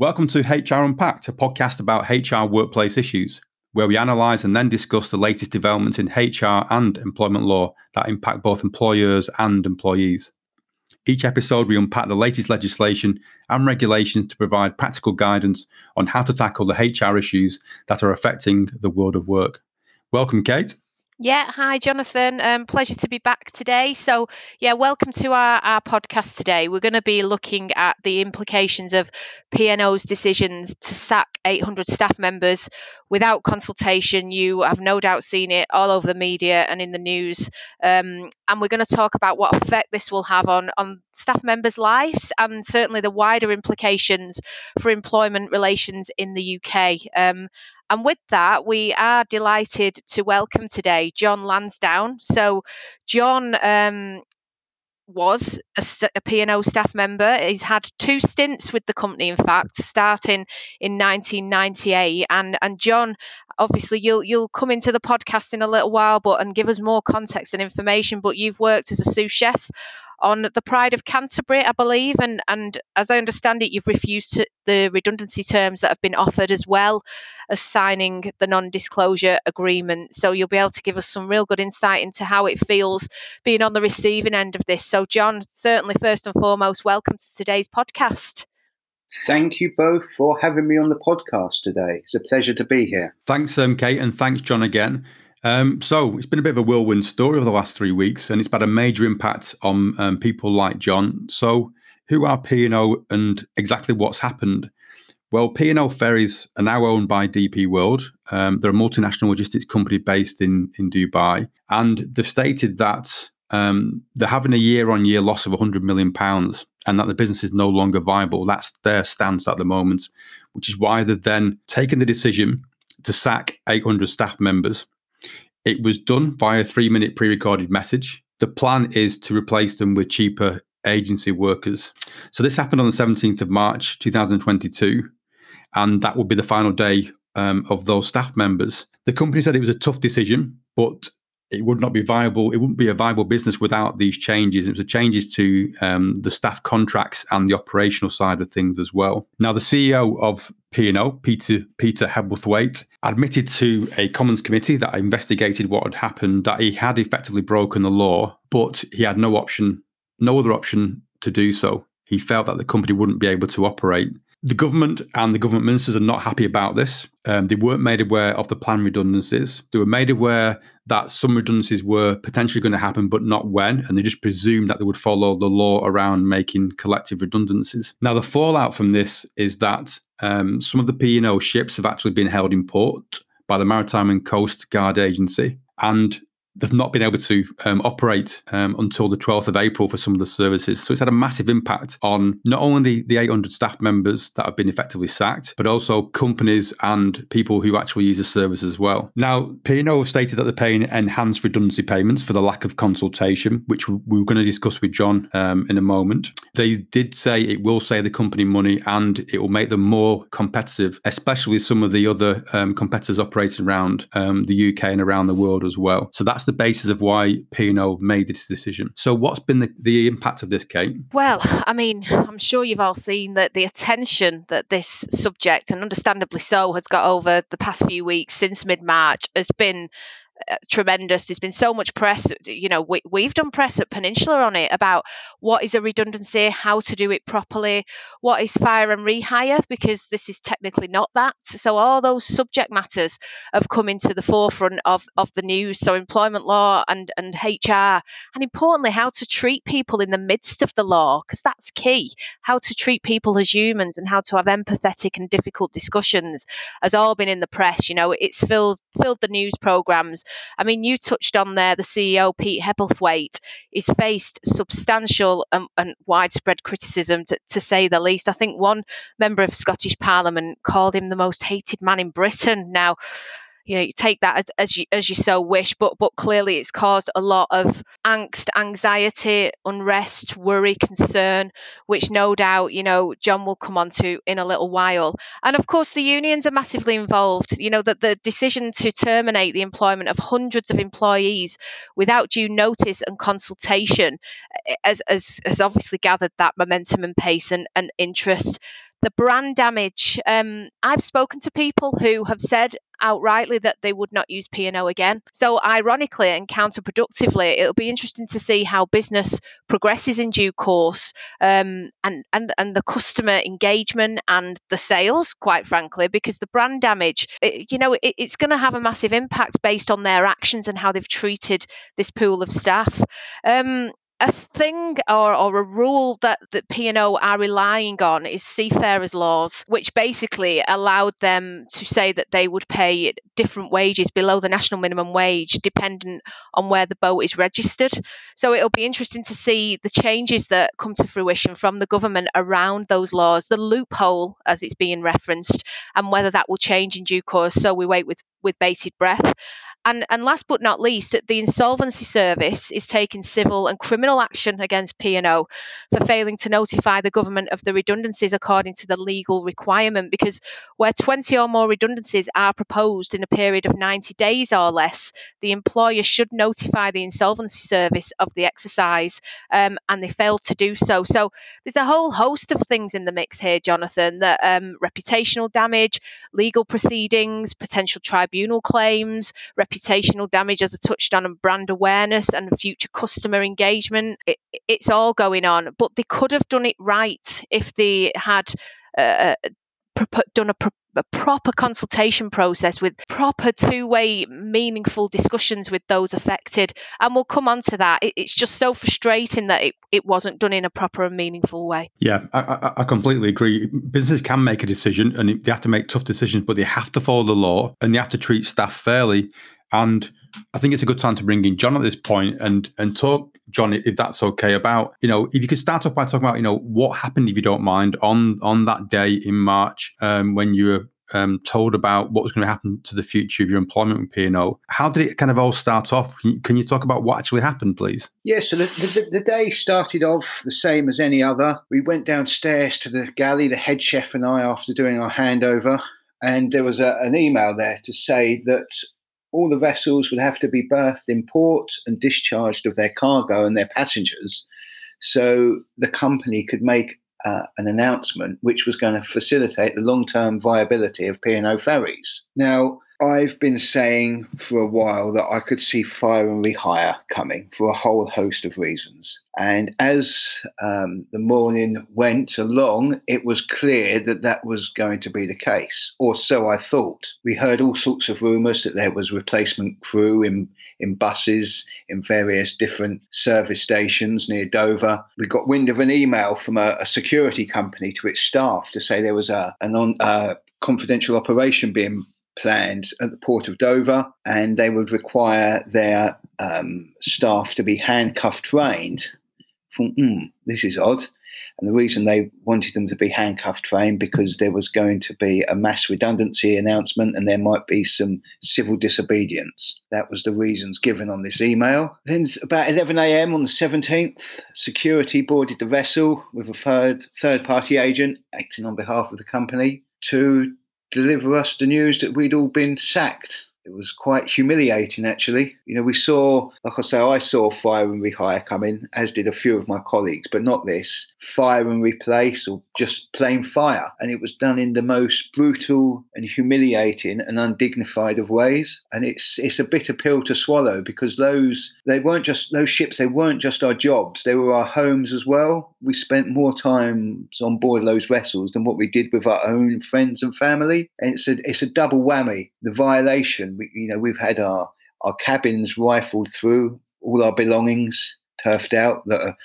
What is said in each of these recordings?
Welcome to HR Unpacked, a podcast about HR workplace issues, where we analyse and then discuss the latest developments in HR and employment law that impact both employers and employees. Each episode, we unpack the latest legislation and regulations to provide practical guidance on how to tackle the HR issues that are affecting the world of work. Welcome, Kate. Yeah, hi, Jonathan. Um, pleasure to be back today. So, yeah, welcome to our, our podcast today. We're going to be looking at the implications of P&O's decisions to sack 800 staff members without consultation. You have no doubt seen it all over the media and in the news. Um, and we're going to talk about what effect this will have on, on staff members' lives and certainly the wider implications for employment relations in the UK. Um, and with that, we are delighted to welcome today John Lansdown. So, John um, was a, a P&O staff member. He's had two stints with the company, in fact, starting in 1998. And and John, obviously, you'll you'll come into the podcast in a little while, but and give us more context and information. But you've worked as a sous chef on the Pride of Canterbury, I believe, and and as I understand it, you've refused the redundancy terms that have been offered as well as signing the non-disclosure agreement. So you'll be able to give us some real good insight into how it feels being on the receiving end of this. So John, certainly first and foremost, welcome to today's podcast. Thank you both for having me on the podcast today. It's a pleasure to be here. Thanks, um, Kate, and thanks, John, again. Um, so it's been a bit of a whirlwind story over the last three weeks, and it's had a major impact on um, people like John. So, who are P&O and exactly what's happened? Well, P&O Ferries are now owned by DP World. Um, they're a multinational logistics company based in in Dubai, and they've stated that um, they're having a year-on-year loss of 100 million pounds, and that the business is no longer viable. That's their stance at the moment, which is why they've then taken the decision to sack 800 staff members it was done via a three minute pre recorded message. The plan is to replace them with cheaper agency workers. So this happened on the 17th of March 2022, and that would be the final day um, of those staff members. The company said it was a tough decision, but it would not be viable. It wouldn't be a viable business without these changes. It was the changes to um, the staff contracts and the operational side of things as well. Now, the CEO of P&O, Peter Peter Hebblethwaite, admitted to a Commons committee that investigated what had happened that he had effectively broken the law, but he had no option, no other option to do so. He felt that the company wouldn't be able to operate. The government and the government ministers are not happy about this. Um, they weren't made aware of the planned redundancies. They were made aware that some redundancies were potentially going to happen, but not when. And they just presumed that they would follow the law around making collective redundancies. Now, the fallout from this is that um, some of the P&O ships have actually been held in port by the Maritime and Coast Guard Agency. And they've not been able to um, operate um, until the 12th of April for some of the services. So it's had a massive impact on not only the, the 800 staff members that have been effectively sacked, but also companies and people who actually use the service as well. Now, have stated that they're paying enhanced redundancy payments for the lack of consultation, which we're going to discuss with John um, in a moment. They did say it will save the company money and it will make them more competitive, especially with some of the other um, competitors operating around um, the UK and around the world as well. So that's the basis of why P&O made this decision. So, what's been the, the impact of this, Kate? Well, I mean, I'm sure you've all seen that the attention that this subject, and understandably so, has got over the past few weeks since mid March has been Uh, tremendous. There's been so much press. You know, we, we've done press at Peninsula on it about what is a redundancy, how to do it properly, what is fire and rehire, because this is technically not that. So all those subject matters have come into the forefront of, of the news. So employment law and, and HR, and importantly, how to treat people in the midst of the law, because that's key. How to treat people as humans and how to have empathetic and difficult discussions has all been in the press. You know, it's filled filled the news programs I mean, you touched on there the CEO, Pete Hebblethwaite, is faced substantial and, and widespread criticism, to, to, say the least. I think one member of Scottish Parliament called him the most hated man in Britain. Now, you know you take that as, as you as you so wish but but clearly it's caused a lot of angst anxiety unrest worry concern which no doubt you know john will come on to in a little while. And of course the unions are massively involved. You know that the decision to terminate the employment of hundreds of employees without due notice and consultation eh, eh, has, has, has obviously gathered that momentum and pace and, and interest the brand damage. Um, I've spoken to people who have said outrightly that they would not use P&O again. So ironically and counterproductively, it'll be interesting to see how business progresses in due course um, and, and, and the customer engagement and the sales, quite frankly, because the brand damage, it, you know, it, it's going to have a massive impact based on their actions and how they've treated this pool of staff. Um, a thing or, or a rule that, that P&O are relying on is seafarers laws, which basically allowed them to say that they would pay different wages below the national minimum wage dependent on where the boat is registered. So it'll be interesting to see the changes that come to fruition from the government around those laws, the loophole as it's being referenced, and whether that will change in due course. So we wait with, with bated breath. And, and last but not least, the Insolvency Service is taking civil and criminal action against P&O for failing to notify the government of the redundancies according to the legal requirement. Because where 20 or more redundancies are proposed in a period of 90 days or less, the employer should notify the Insolvency Service of the exercise, um, and they failed to do so. So there's a whole host of things in the mix here, Jonathan. That um, reputational damage, legal proceedings, potential tribunal claims, reputational damage, as I touched on, and brand awareness and future customer engagement. It, it's all going on, but they could have done it right if they had uh, uh done a, a, proper consultation process with proper two-way meaningful discussions with those affected. And we'll come on to that. It, it's just so frustrating that it, it wasn't done in a proper and meaningful way. Yeah I, I, completely agree. Businesses can make a decision and they have to make tough decisions but they have to follow the law and they have to treat staff fairly. And I think it's a good time to bring in John at this point and and talk, John, if that's okay, about you know if you could start off by talking about you know what happened, if you don't mind, on on that day in March um, when you were um, told about what was going to happen to the future of your employment with P&O. How did it kind of all start off? Can you, can you talk about what actually happened, please? Yeah, so the, the, the, day started off the same as any other. We went downstairs to the galley, the head chef and I, after doing our handover, and there was a, an email there to say that all the vessels would have to be berthed in port and discharged of their cargo and their passengers so the company could make uh, an announcement which was going to facilitate the long-term viability of P&O ferries. Now, I've been saying for a while that I could see fire and rehire coming for a whole host of reasons. And as um, the morning went along, it was clear that that was going to be the case, or so I thought. We heard all sorts of rumours that there was replacement crew in, in buses in various different service stations near Dover. We got wind of an email from a, a security company to its staff to say there was a, an on, uh, confidential operation being planned at the port of Dover, and they would require their um, staff to be handcuff trained. Mm, this is odd. And the reason they wanted them to be handcuff trained because there was going to be a mass redundancy announcement and there might be some civil disobedience. That was the reasons given on this email. Then about 11 a.m. on the 17th, security boarded the vessel with a third third party agent acting on behalf of the company to deliver us the news that we'd all been sacked. It was quite humiliating, actually. You know, we saw, like I say, I saw fire and rehire coming, as did a few of my colleagues, but not this fire and replace or just plain fire. And it was done in the most brutal and humiliating and undignified of ways. And it's it's a bitter pill to swallow because those they weren't just those ships, they weren't just our jobs, they were our homes as well. We spent more time on board those vessels than what we did with our own friends and family. And it's a it's a double whammy. The violation we, you know, we've had our our cabins rifled through, all our belongings turfed out that are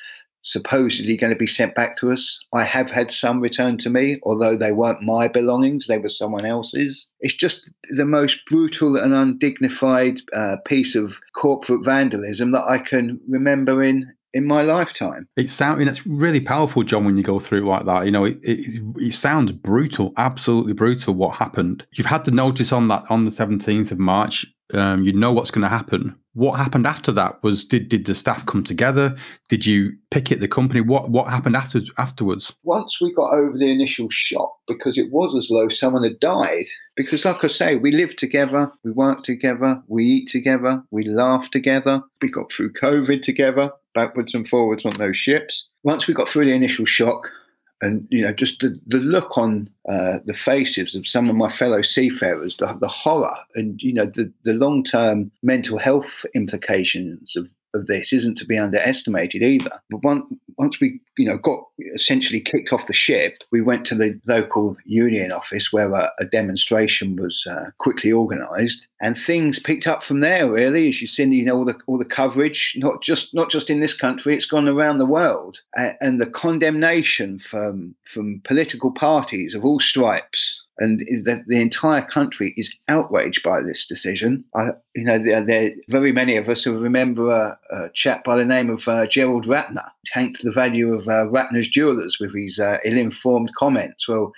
supposedly going to be sent back to us. I have had some returned to me, although they weren't my belongings, they were someone else's. It's just the most brutal and undignified uh, piece of corporate vandalism that I can remember in in my lifetime. It sounds, and it's really powerful, John, when you go through it like that. You know, it, it, it sounds brutal, absolutely brutal. What happened? You've had the notice on that on the seventeenth of March. Um, you know what's going to happen. What happened after that? Was did did the staff come together? Did you picket the company? What what happened after afterwards? Once we got over the initial shock, because it was as though someone had died. Because, like I say, we live together, we work together, we eat together, we laugh together. We got through COVID together backwards and forwards on those ships. Once we got through the initial shock, and you know, just the, the look on uh, the faces of some of my fellow seafarers, the, the horror, and you know, the, the long term mental health implications of, of this isn't to be underestimated either. But one, once we, you know, got essentially kicked off the ship, we went to the local union office where a, a demonstration was uh, quickly organised, and things picked up from there. Really, as you've seen, you know, all the all the coverage, not just not just in this country, it's gone around the world, and, and the condemnation from from political parties of all stripes and the, the, entire country is outraged by this decision. I, you know, there, there, very many of us who remember a, a chap by the name of uh, Gerald Ratner tanked the value of uh, Ratner's jewellers with his uh, ill-informed comments. Well,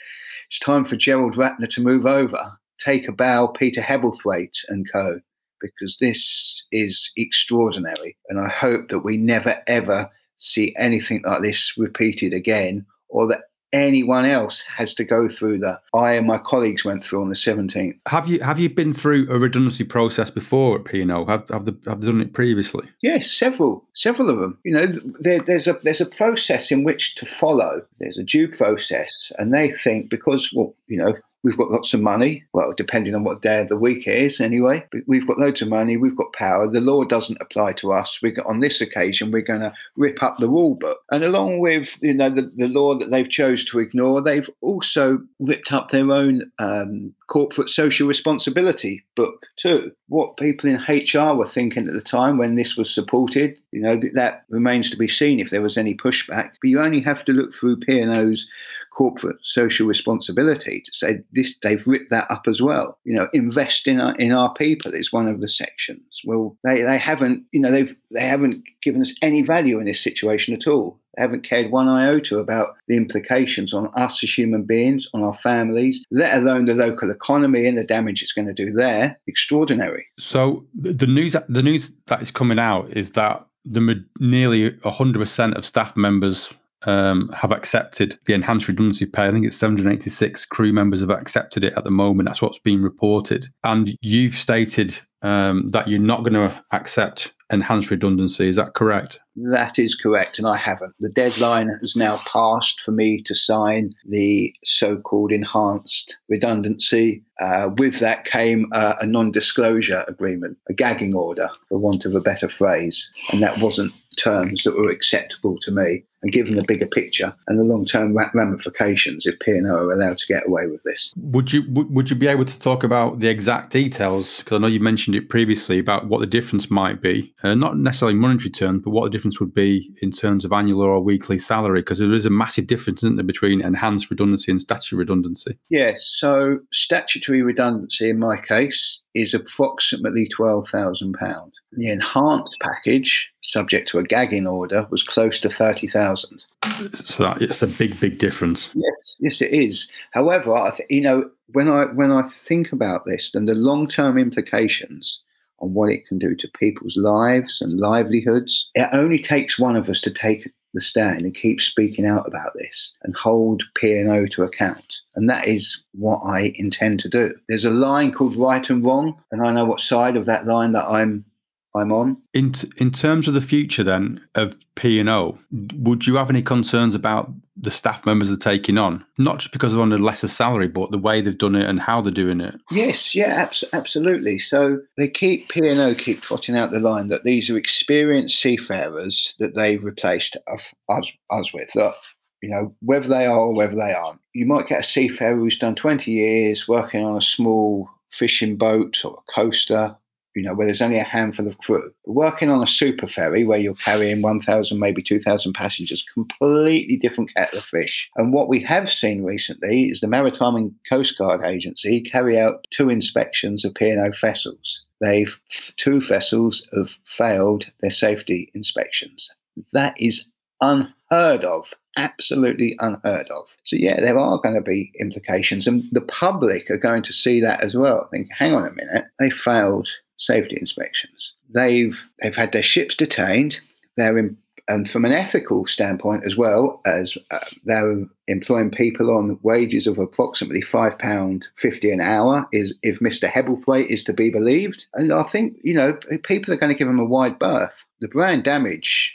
it's time for Gerald Ratner to move over, take a bow, Peter Hebblethwaite and co, because this is extraordinary, and I hope that we never ever see anything like this repeated again, or that anyone else has to go through that I and my colleagues went through on the 17th. Have you have you been through a redundancy process before at P&O? Have have, the, have they done it previously? Yes, several, several of them. You know, there, there's a there's a process in which to follow. There's a due process, and they think because well, you know, We've got lots of money. Well, depending on what day of the week it is, anyway. We've got loads of money. We've got power. The law doesn't apply to us. We on this occasion we're going to rip up the rule book. And along with you know the, the law that they've chose to ignore, they've also ripped up their own um, corporate social responsibility book too. What people in HR were thinking at the time when this was supported, you know, that remains to be seen if there was any pushback. But you only have to look through P&O's corporate social responsibility to say this they've ripped that up as well. You know, invest in our in our people is one of the sections. Well, they, they haven't, you know, they've they haven't given us any value in this situation at all. Haven't cared one iota about the implications on us as human beings, on our families, let alone the local economy and the damage it's going to do there. Extraordinary. So the news the news that is coming out is that the nearly 100% of staff members um, have accepted the enhanced redundancy pay. I think it's 786 crew members have accepted it at the moment. That's what's being reported. And you've stated um, that you're not going to accept enhanced redundancy. Is that correct? That is correct, and I haven't. The deadline has now passed for me to sign the so called enhanced redundancy. Uh, with that came uh, a non disclosure agreement, a gagging order, for want of a better phrase, and that wasn't terms that were acceptable to me and given the bigger picture and the long-term ramifications if P&O are allowed to get away with this. Would you would you be able to talk about the exact details? Because I know you mentioned it previously about what the difference might be, uh, not necessarily monetary terms, but what the difference would be in terms of annual or weekly salary. Because there is a massive difference, isn't there, between enhanced redundancy and statutory redundancy? Yes. So statutory redundancy in my case is approximately twelve thousand pounds. The enhanced package, subject to a gagging order, was close to 30,000. So that, it's a big, big difference. Yes, yes, it is. However, I th- you know, when I when I think about this and the long term implications on what it can do to people's lives and livelihoods, it only takes one of us to take the stand and keep speaking out about this and hold P&O to account. And that is what I intend to do. There's a line called right and wrong, and I know what side of that line that I'm I'm on. In t- in terms of the future, then of P and O, would you have any concerns about the staff members they're taking on? Not just because they're on a lesser salary, but the way they've done it and how they're doing it. Yes, yeah, abs- absolutely. So they keep P and O keep trotting out the line that these are experienced seafarers that they've replaced us us with. That you know whether they are or whether they aren't. You might get a seafarer who's done twenty years working on a small fishing boat or a coaster you know, where there's only a handful of crew. Working on a super ferry where you're carrying 1,000, maybe 2,000 passengers, completely different kettle of fish. And what we have seen recently is the Maritime and Coast Guard Agency carry out two inspections of P&O vessels. They've, two vessels have failed their safety inspections. That is unheard of absolutely unheard of. So yeah, there are going to be implications, and the public are going to see that as well. Think, hang on a minute, they failed safety inspections. They've they've had their ships detained. They're in, and from an ethical standpoint as well as uh, they're employing people on wages of approximately five pound fifty an hour is if Mr. Hebblethwaite is to be believed. And I think you know people are going to give them a wide berth. The brand damage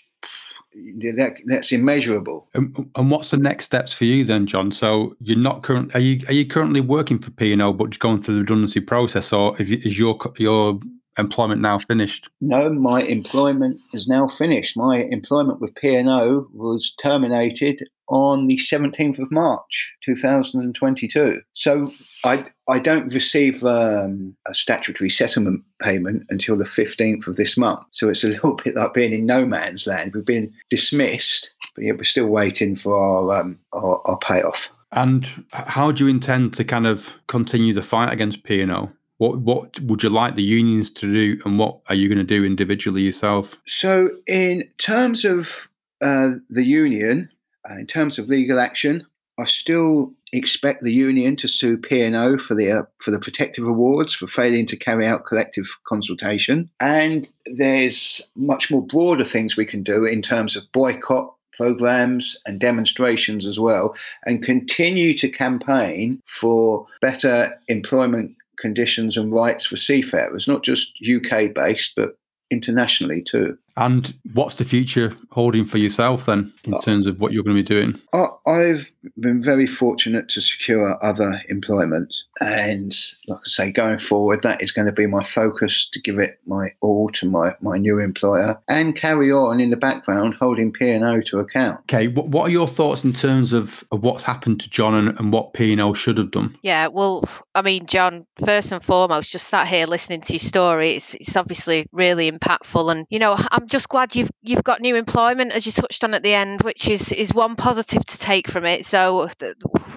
that, that's immeasurable. And, and, what's the next steps for you then, John? So you're not current. Are you are you currently working for P and O, but just going through the redundancy process, or is your your employment now finished? No, my employment is now finished. My employment with P and O was terminated on the 17th of March 2022. So I, I don't receive um, a statutory settlement payment until the 15th of this month. So it's a little bit like being in no man's land. We've been dismissed, but yet we're still waiting for our, um, our, our payoff. And how do you intend to kind of continue the fight against P&O? What what would you like the unions to do, and what are you going to do individually yourself? So, in terms of uh, the union, uh, in terms of legal action, I still expect the union to sue P&O for the uh, for the protective awards for failing to carry out collective consultation. And there's much more broader things we can do in terms of boycott programs and demonstrations as well, and continue to campaign for better employment conditions and rights for seafarers, not just UK based, but internationally too. And what's the future holding for yourself then, in uh, terms of what you're going to be doing? I've been very fortunate to secure other employment, and like I say, going forward, that is going to be my focus to give it my all to my my new employer and carry on in the background holding P and O to account. Okay, what what are your thoughts in terms of, of what's happened to John and, and what P and O should have done? Yeah, well, I mean, John, first and foremost, just sat here listening to your story. It's, it's obviously really impactful, and you know, I'm just glad you've you've got new employment as you touched on at the end, which is is one positive to take from it. So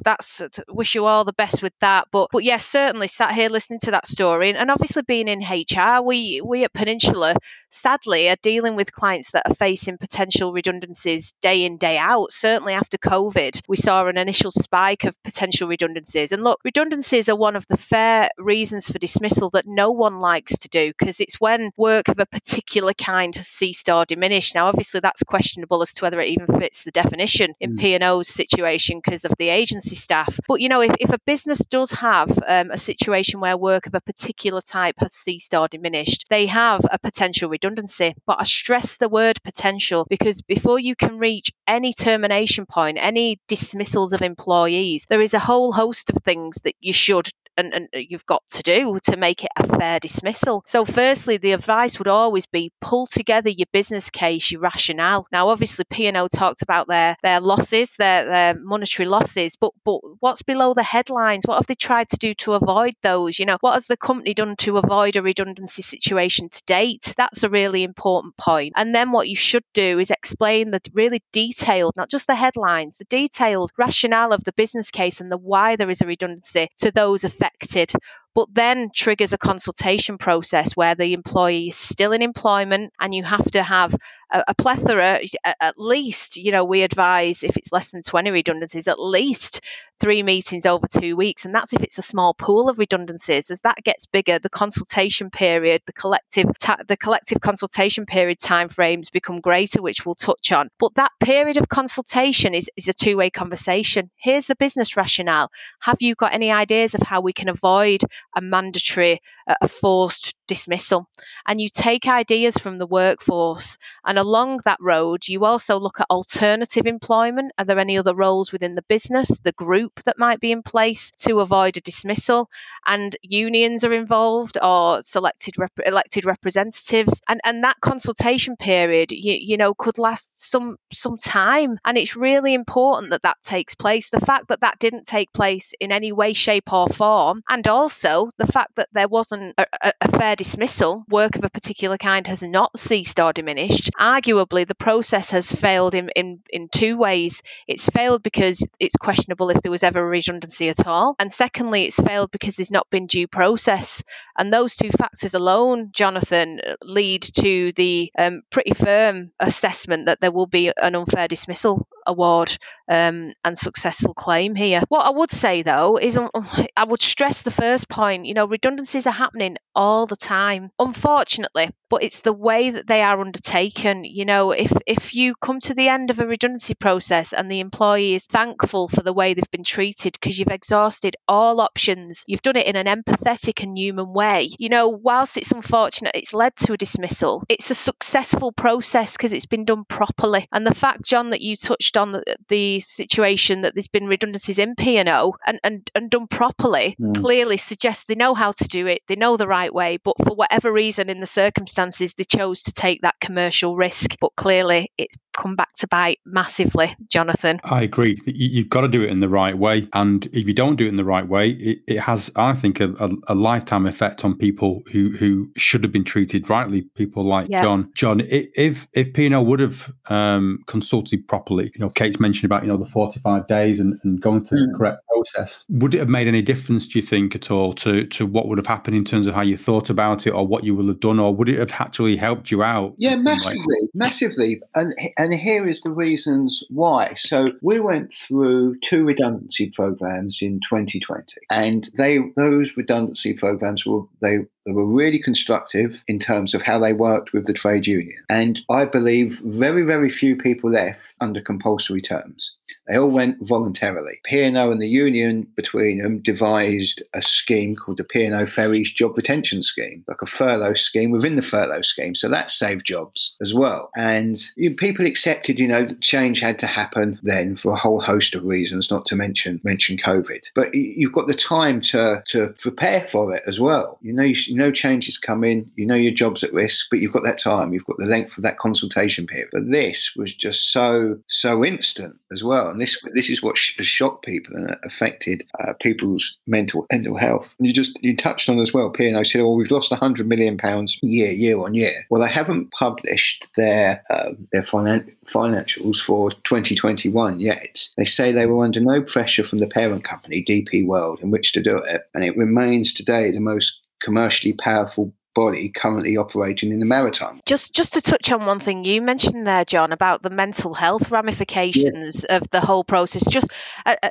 that's wish you all the best with that. But but yes, certainly sat here listening to that story, and, and obviously being in HR, we we at Peninsula sadly are dealing with clients that are facing potential redundancies day in day out. Certainly after COVID, we saw an initial spike of potential redundancies. And look, redundancies are one of the fair reasons for dismissal that no one likes to do because it's when work of a particular kind has ceased or diminished. Now, obviously, that's questionable as to whether it even fits the definition in mm. P&O's situation because of the agency staff. But, you know, if, if a business does have um, a situation where work of a particular type has ceased or diminished, they have a potential redundancy. But I stress the word potential because before you can reach any termination point, any dismissals of employees, there is a whole host of things that you should and, and you've got to do to make it a fair dismissal. So, firstly, the advice would always be pull together your business case, your rationale. Now, obviously, P&O talked about their their losses, their their monetary losses, but but what's below the headlines? What have they tried to do to avoid those? You know, what has the company done to avoid a redundancy situation to date? That's a really important point. And then what you should do is explain the really detailed, not just the headlines, the detailed rationale of the business case and the why there is a redundancy to those affected but then triggers a consultation process where the employee is still in employment and you have to have a, a, plethora at least you know we advise if it's less than 20 redundancies at least three meetings over two weeks. And that's if it's a small pool of redundancies. As that gets bigger the consultation period the collective ta- the collective consultation period timeframes become greater which we'll touch on. But that period of consultation is, is a two-way conversation. Here's the business rationale. Have you got any ideas of how we can avoid a mandatory, uh, a forced dismissal. And you take ideas from the workforce. And along that road, you also look at alternative employment. Are there any other roles within the business, the group that might be in place to avoid a dismissal? And unions are involved or selected rep- elected representatives. And, and that consultation period, you, you know, could last some some time. And it's really important that that takes place. The fact that that didn't take place in any way, shape, or form, and also the fact that there wasn't a, a, fair dismissal, work of a particular kind has not ceased or diminished. Arguably, the process has failed in, in, in two ways. It's failed because it's questionable if there was ever a redundancy at all. And secondly, it's failed because there's not been due process. And those two factors alone, Jonathan, lead to the um, pretty firm assessment that there will be an unfair dismissal award um, and successful claim here. What I would say though is um, I would stress the first point. You know, redundancies are happening all the time, unfortunately. But it's the way that they are undertaken. You know, if if you come to the end of a redundancy process and the employee is thankful for the way they've been treated because you've exhausted all options, you've done it in an empathetic and human way. You know, whilst it's unfortunate it's led to a dismissal, it's a successful process because it's been done properly. And the fact, John, that you touched on the, the situation that there's been redundancies in P&O and, and, and done properly mm. clearly suggests they know how to do it, they know the right way, but for whatever reason in the circumstances, they chose to take that commercial risk. But clearly it's come back to bite massively, Jonathan. I agree. You've got to do it in the right way. And if you don't do it in the right way, it, it has, I think, a, a, a, lifetime effect on people who, who should have been treated rightly, people like yeah. John. John, if if P&O would have um, consulted properly, you know, Kate's mentioned about, you know, the 45 days and, and going through mm. the correct process, would it have made any difference, do you think, at all to, to what would have happened in terms of how you thought about it or what you would have done? Or would it have actually helped you out? Yeah, massively, massively. And and here is the reasons why. So we went through two redundancy programs in 2020, and they those redundancy programs were they they were really constructive in terms of how they worked with the trade union. And I believe very, very few people left under compulsory terms. They all went voluntarily. P&O and the union between them devised a scheme called the P&O Ferries Job Retention Scheme, like a furlough scheme within the furlough scheme. So that saved jobs as well. And you know, people accepted, you know, that change had to happen then for a whole host of reasons, not to mention mention COVID. But you've got the time to to prepare for it as well. You know, you, you know changes come in, you know your job's at risk, but you've got that time, you've got the length of that consultation period. But this was just so so instant as well and this this is what has shocked people and affected uh, people's mental mental health. And you just you touched on as well. P&O said, "Well, we've lost hundred million pounds year year on year." Well, they haven't published their um, their finan- financials for 2021 yet. They say they were under no pressure from the parent company, DP World, in which to do it, and it remains today the most commercially powerful body currently operating in the maritime. Just just to touch on one thing you mentioned there, John, about the mental health ramifications yeah. of the whole process. Just uh, uh,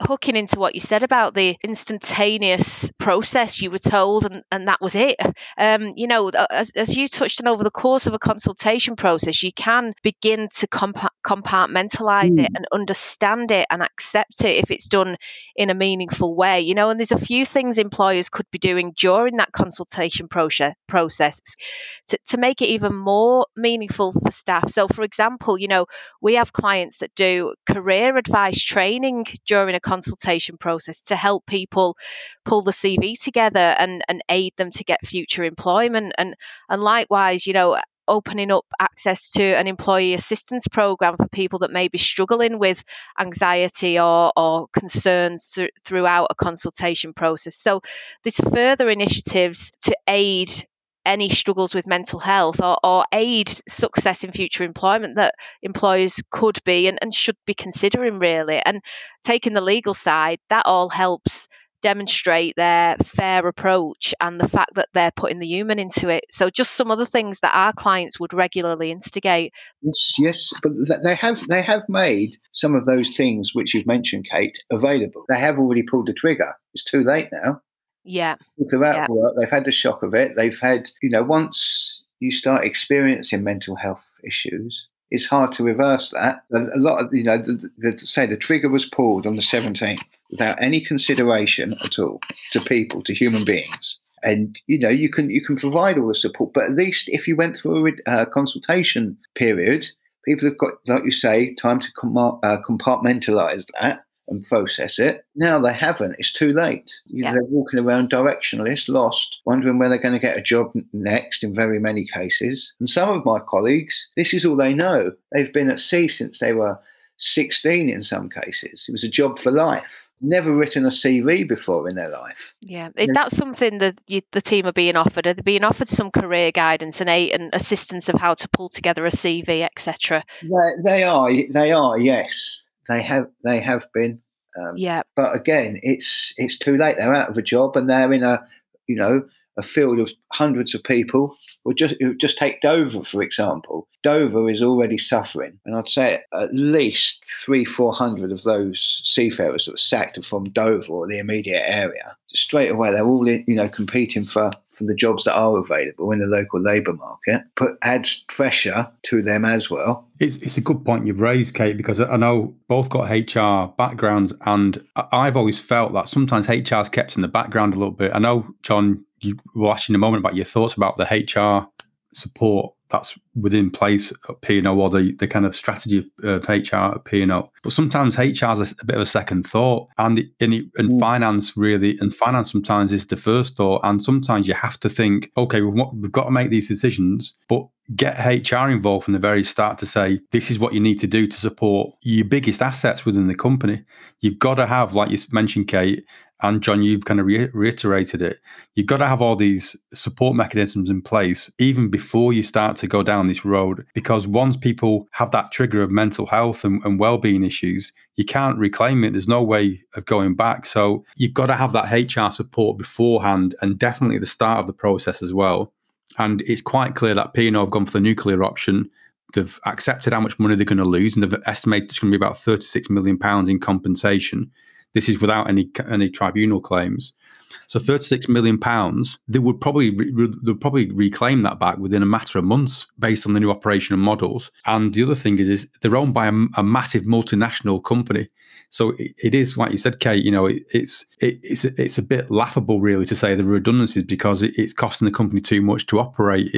hooking into what you said about the instantaneous process you were told and, and that was it um, you know as, as you touched on over the course of a consultation process you can begin to compa- compartmentalize mm. it and understand it and accept it if it's done in a meaningful way you know and there's a few things employers could be doing during that consultation process process to, to make it even more meaningful for staff so for example you know we have clients that do career advice training during a consultation process to help people pull the CV together and, and aid them to get future employment. And, and likewise, you know, opening up access to an employee assistance program for people that may be struggling with anxiety or, or concerns th- throughout a consultation process. So, there's further initiatives to aid any struggles with mental health or, or aid success in future employment that employers could be and, and should be considering really and taking the legal side that all helps demonstrate their fair approach and the fact that they're putting the human into it. So just some other things that our clients would regularly instigate. Yes, yes, but they have they have made some of those things which you've mentioned, Kate, available. They have already pulled the trigger. It's too late now. Yeah. Throughout yeah. work, they've had the shock of it. They've had, you know, once you start experiencing mental health issues, it's hard to reverse that. A lot of, you know, the, the, say the trigger was pulled on the 17th without any consideration at all to people, to human beings. And you know, you can you can provide all the support, but at least if you went through a uh, consultation period, people have got, like you say, time to com- uh, compartmentalize that and process it. Now they haven't. It's too late. You yeah. They're walking around directionless, lost, wondering where they're going to get a job next in very many cases. And some of my colleagues, this is all they know. They've been at sea since they were 16 in some cases. It was a job for life. Never written a CV before in their life. Yeah, is that something that you, the team are being offered? Are they being offered some career guidance and, aid and assistance of how to pull together a CV, etc.? They, they are. They are. Yes. They have they have been. Um, yeah. But again, it's it's too late. They're out of a job and they're in a you know a field of hundreds of people. Or just just take Dover for example. Dover is already suffering, and I'd say at least three four hundred of those seafarers that were sacked are from Dover or the immediate area. Straight away, they're all you know competing for for the jobs that are available in the local labour market, but adds pressure to them as well. It's, it's a good point you've raised, Kate, because I know both got HR backgrounds, and I've always felt that sometimes HR's kept in the background a little bit. I know, John, you will ask you in a moment about your thoughts about the HR support that's within place at P&O or the, the kind of strategy of HR at P&O. But sometimes HR is a, a, bit of a second thought, and and, and mm. finance really, and finance sometimes is the first thought, and sometimes you have to think, okay, we've, we've got to make these decisions, but get HR involved from the very start to say, this is what you need to do to support your biggest assets within the company. You've got to have, like you mentioned, Kate, and John, you've kind of re- reiterated it. You've got to have all these support mechanisms in place even before you start to go down this road. Because once people have that trigger of mental health and, and well-being issues, you can't reclaim it. There's no way of going back. So you've got to have that HR support beforehand, and definitely the start of the process as well. And it's quite clear that P&O have gone for the nuclear option. They've accepted how much money they're going to lose, and they've estimated it's going to be about 36 million pounds in compensation this is without any any tribunal claims. So 36 million pounds, they would probably re- would probably reclaim that back within a matter of months based on the new operational models. And the other thing is, is they're owned by a, a massive multinational company. So it, it is, like you said, Kate. You know, it, it's it, it's it's a bit laughable, really, to say the redundancies because it's costing the company too much to operate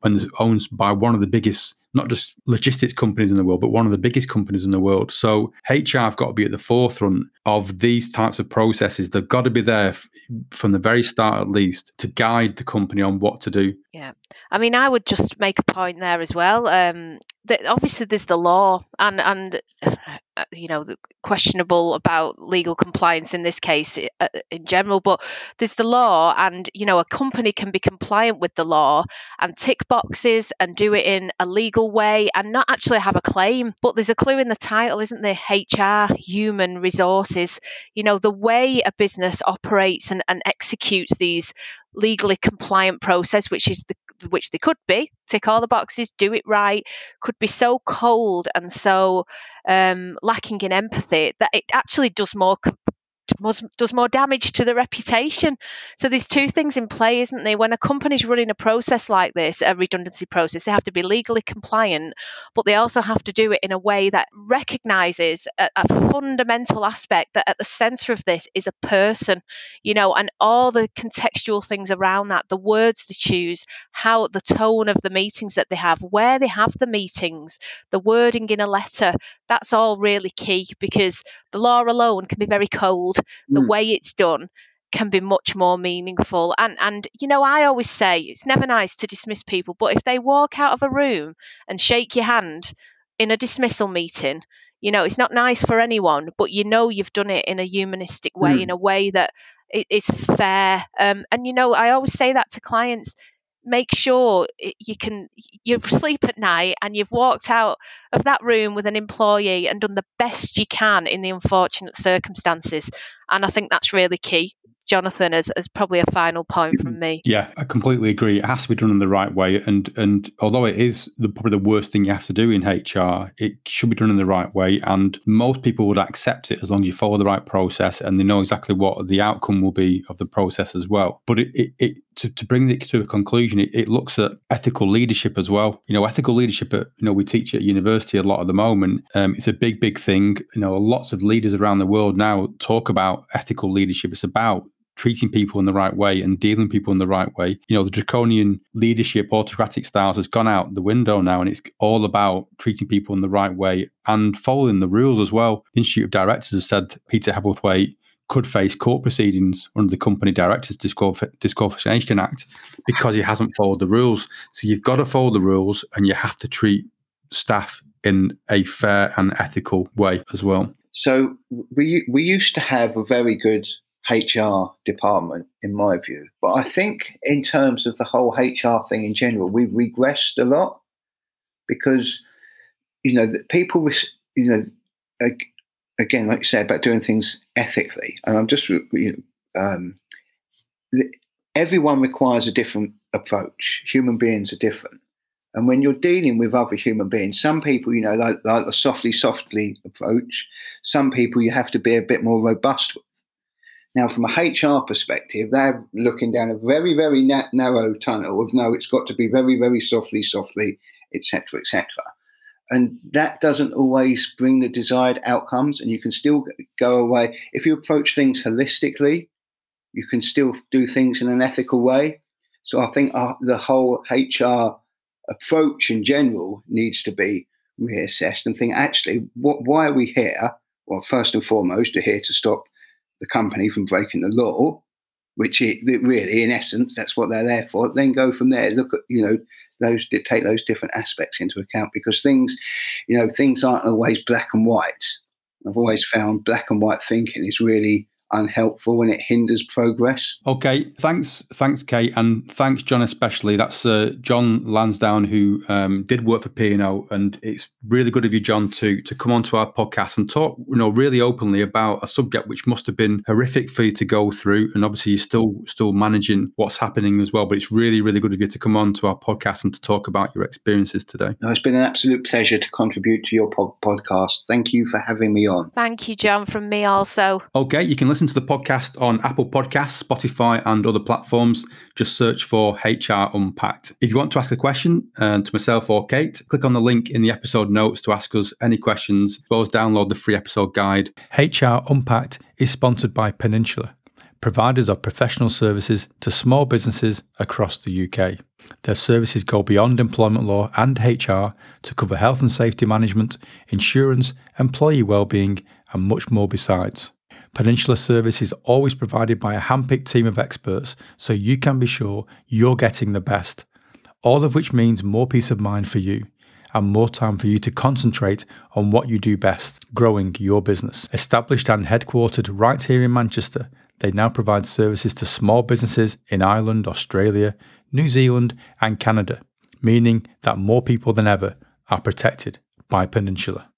when it's owned by one of the biggest not just logistics companies in the world, but one of the biggest companies in the world. So HR have got to be at the forefront of these types of processes. They've got to be there f- from the very start, at least, to guide the company on what to do. Yeah, I mean, I would just make a point there as well. Um, that obviously there's the law, and and you know questionable about legal compliance in this case uh, in general, but there's the law, and you know a company can be compliant with the law and tick boxes and do it in a legal way and not actually have a claim. But there's a clue in the title, isn't there? HR, human resources. You know the way a business operates and, and executes these legally compliant process, which is the, which they could be, tick all the boxes, do it right, could be so cold and so um, lacking in empathy that it actually does more does more damage to the reputation. So there's two things in play, isn't there? When a company's running a process like this, a redundancy process, they have to be legally compliant, but they also have to do it in a way that recognizes a, a fundamental aspect that at the center of this is a person, you know, and all the contextual things around that, the words they choose, how the tone of the meetings that they have, where they have the meetings, the wording in a letter, that's all really key because the law alone can be very cold. The mm. way it's done can be much more meaningful. And and you know, I always say it's never nice to dismiss people, but if they walk out of a room and shake your hand in a dismissal meeting, you know, it's not nice for anyone, but you know you've done it in a humanistic way, mm. in a way that is fair. Um, and you know, I always say that to clients make sure you can you sleep at night and you've walked out of that room with an employee and done the best you can in the unfortunate circumstances and i think that's really key Jonathan as, as probably a final point from me. Yeah, I completely agree. It has to be done in the right way, and and although it is the, probably the worst thing you have to do in HR, it should be done in the right way. And most people would accept it as long as you follow the right process and they know exactly what the outcome will be of the process as well. But it, it, it to, to bring it to a conclusion, it, it looks at ethical leadership as well. You know, ethical leadership. At, you know, we teach at university a lot at the moment. Um, it's a big, big thing. You know, lots of leaders around the world now talk about ethical leadership. It's about treating people in the right way and dealing people in the right way. You know, the draconian leadership, autocratic styles has gone out the window now, and it's all about treating people in the right way and following the rules as well. The Institute of Directors has said Peter Hebblethwaite could face court proceedings under the Company Directors Disqualif- Disqualification Act because he hasn't followed the rules. So you've got to follow the rules and you have to treat staff in a fair and ethical way as well. So we we used to have a very good HR department, in my view. But I think, in terms of the whole HR thing in general, we've regressed a lot because, you know, people, you know, again, like you said, about doing things ethically. And I'm just, you know, um, everyone requires a different approach. Human beings are different. And when you're dealing with other human beings, some people, you know, like, like a softly, softly approach. Some people you have to be a bit more robust with. Now, from a HR perspective, they're looking down a very, very narrow tunnel of no, it's got to be very, very softly, softly, etc., etc. And that doesn't always bring the desired outcomes. And you can still go away if you approach things holistically. You can still do things in an ethical way. So I think our, the whole HR approach in general needs to be reassessed and think actually, what, why are we here? Well, first and foremost, we're here to stop the company from breaking the law, which it, really, in essence, that's what they're there for. Then go from there. Look at you know those take those different aspects into account because things, you know, things aren't always black and white. I've always found black and white thinking is really unhelpful and it hinders progress. Okay, thanks, thanks, Kate, and thanks, John, especially. That's uh, John Lansdown who um, did work for P&O, and it's really good of you, John, to to come onto our podcast and talk, you know, really openly about a subject which must have been horrific for you to go through, and obviously you're still still managing what's happening as well. But it's really, really good of you to come on to our podcast and to talk about your experiences today. No, it's been an absolute pleasure to contribute to your po- podcast. Thank you for having me on. Thank you, John, from me also. Okay, you can listen to the podcast on Apple Podcasts, Spotify, and other platforms. Just search for HR Unpacked. If you want to ask a question uh, to myself or Kate, click on the link in the episode notes to ask us any questions, as well as download the free episode guide. HR Unpacked is sponsored by Peninsula, providers of professional services to small businesses across the UK. Their services go beyond employment law and HR to cover health and safety management, insurance, employee well-being, and much more besides. Peninsula service is always provided by a handpicked team of experts, so you can be sure you're getting the best. All of which means more peace of mind for you and more time for you to concentrate on what you do best, growing your business. Established and headquartered right here in Manchester, they now provide services to small businesses in Ireland, Australia, New Zealand, and Canada, meaning that more people than ever are protected by Peninsula.